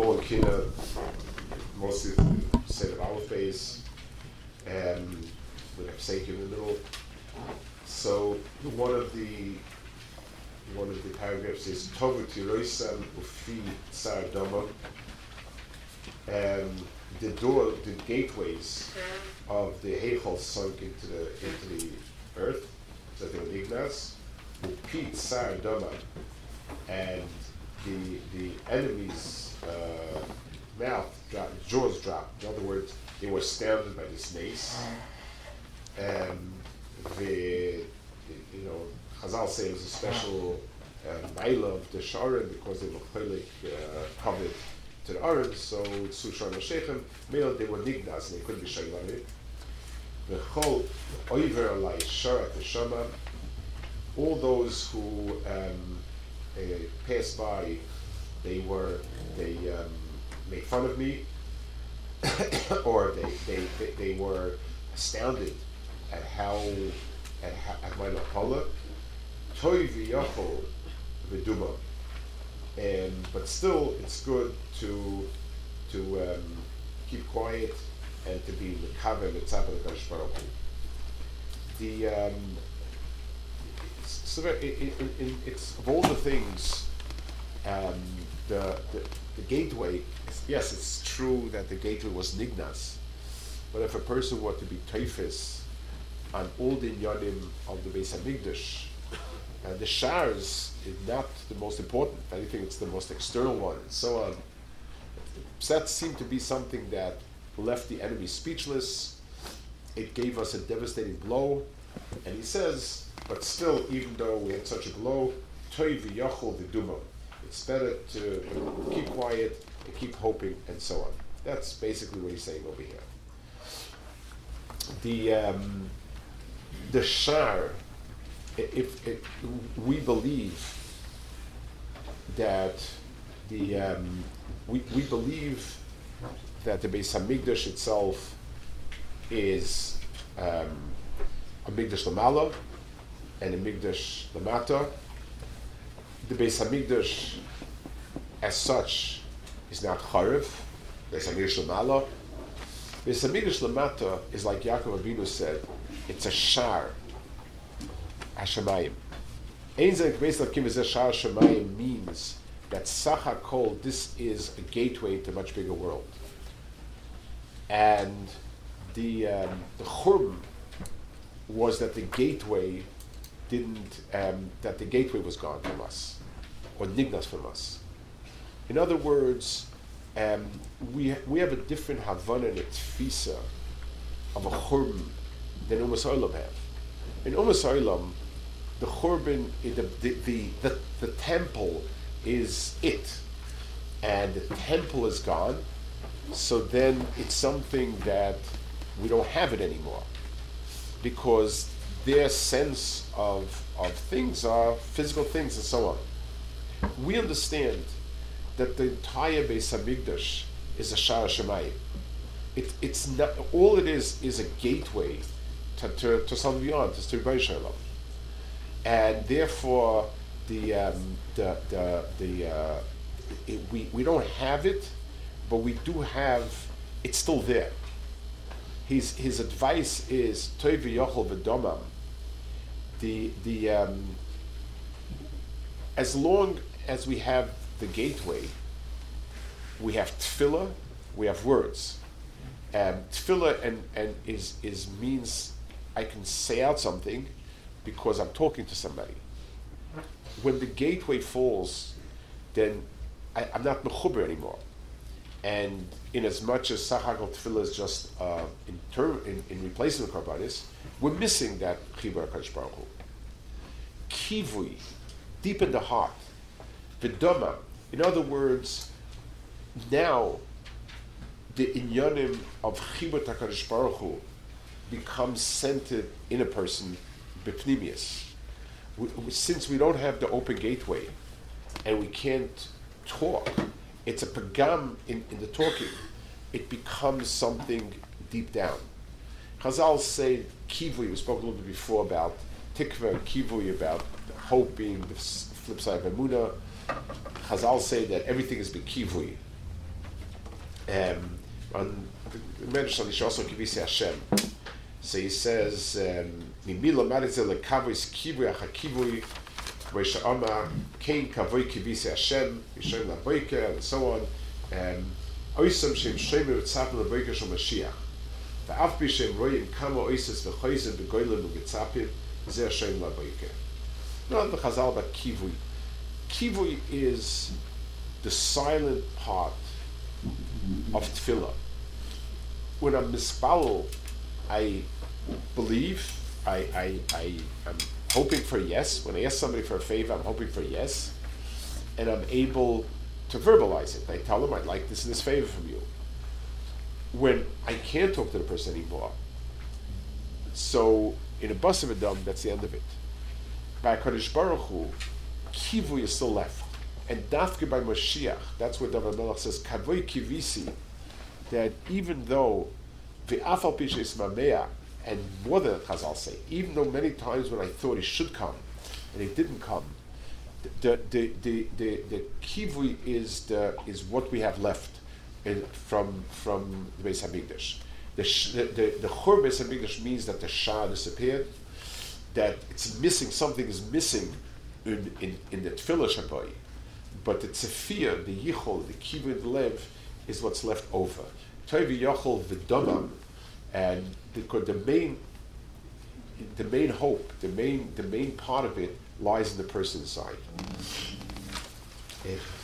in Kina, mostly set of Aleph face and with a Pseik in the middle. So one of the one of the paragraphs is Tovu Tiroisam Ufi Tsar Dama. Um, the door, the gateways of the Heichel sunk into the into the earth, so they were Ignas. Upi Tsar Dama, and the the enemy's uh, mouth dropped, jaws dropped. In other words, they were astounded by this mace. and the, you know, Chazal say it was a special uh, of the Sharon because they were clearly uh, covered to the Aron, so Sushar Mashechem, male they were nignas and they couldn't be Shailani. The whole Oiver Alai Sharat the Shama, all those who um, passed by, they were, they um, made fun of me, or they, they, they, they were astounded at how at, at my lapala. Toy v'yachol. And but still, it's good to to um, keep quiet and to be mekaver mitzvah the Baruch The um, it's, it, it, it, it's of all the things, um, the, the the gateway. Yes, it's true that the gateway was nignas, but if a person were to be teifis on all the inyanim of the Beis Hamikdash. And the shars is not the most important. If anything, it's the most external one, and so on. That seemed to be something that left the enemy speechless. It gave us a devastating blow. And he says, but still, even though we had such a blow. It's better to keep quiet and keep hoping and so on. That's basically what he's saying over here. The um, the shar, if, we believe that the um, we, we believe that the Beis Hamikdash itself is um, a Mikdash Lamala and the Mikdash Lamata. The Beis Hamikdash, as such, is not Charev. Beis Hamikdash Lamala. Beis Hamikdash Lamata is like Yaakov Avinu said, it's a shar. Hashemayim. Ein zek beis lakim is a shar Hashemayim means that Sacha Kol, this is a gateway to a much bigger world. And the, um, the churb was that the gateway didn't, um, that the gateway was gone from us, or nignas from us. In other words, um, we, we have a different Havana and a tfisa of a churb than Umas Olam have. In Umas Olam, the Churban, the, the, the, the, the temple is it. And the temple is gone, so then it's something that we don't have it anymore. Because their sense of, of things are physical things and so on. We understand that the entire Beis Hamikdash is a Shara Shemayim. It, it's not, all it is is a gateway to, to, to something beyond, to Stir Shalom. And therefore, the, um, the, the, the uh, it, we, we don't have it, but we do have, it's still there. His, his advice is, Toiv Yochel V'domam, the, the, um, as long as we have the gateway, we have tefillah, we have words. Um, tefillah and, and is, is means I can say out something because I'm talking to somebody. When the gateway falls, then I, am not mechuber anymore. And in as much as Sachakal Tefillah is just uh, in, term, in, in replacement of Karbanis, we're missing that Chibur HaKadosh Baruch Hu. Kivui, deep in the heart. Vidoma, in other words, now the inyanim of Chibur HaKadosh Baruch Hu becomes centered in a person, bipnimius. since we don't have the open gateway and we can't talk, it's a pagam in, in the talking. It becomes something deep down. Chazal say kivui. We spoke a little bit before about tikva kivui, about hope being the flip side of emuna. Chazal say that everything is kivui. Um, on Hashem. So he says, "Mimila maritzel lekavos kivui achakivui, v'sha'ama kain kavoi kivisi Hashem, yishem laboike, and so on. Um, Oisam shem shemir v'tzapim laboike shel Mashiach. ואף בי שהם רואים כמה אויסס וחויזם בגוילם ובצפים, זה השם לבויקה. Not the Chazal, but kivui. Kivui is the silent part of tefillah. When I'm mispalel, I believe, I, I, I am hoping for yes. When I ask somebody for a favor, I'm hoping for yes. And I'm able to verbalize it. I tell them, I'd like this and this favor from you. When I can't talk to the person anymore, so in a bus of a dumb, that's the end of it. By Kaddish Baruch Hu, kivu is still left. And dafke by Mashiach, that's what David Melech says, kavoi kivisi, that even though the afal is mamea, and more than Chazal say, even though many times when I thought he should come, and he didn't come, the the the the, the kivui is the is what we have left in, from from the Beis Hamikdash. The sh- the the, the Hamikdash means that the Shah disappeared, that it's missing something is missing in in, in the Tefillah Shabbai, but the Tzefir, the Yichol, the Kivui, the Lev, is what's left over. Toivi Yochol V'Domam, and the, the main the main hope, the main the main part of it lies in the person's side. If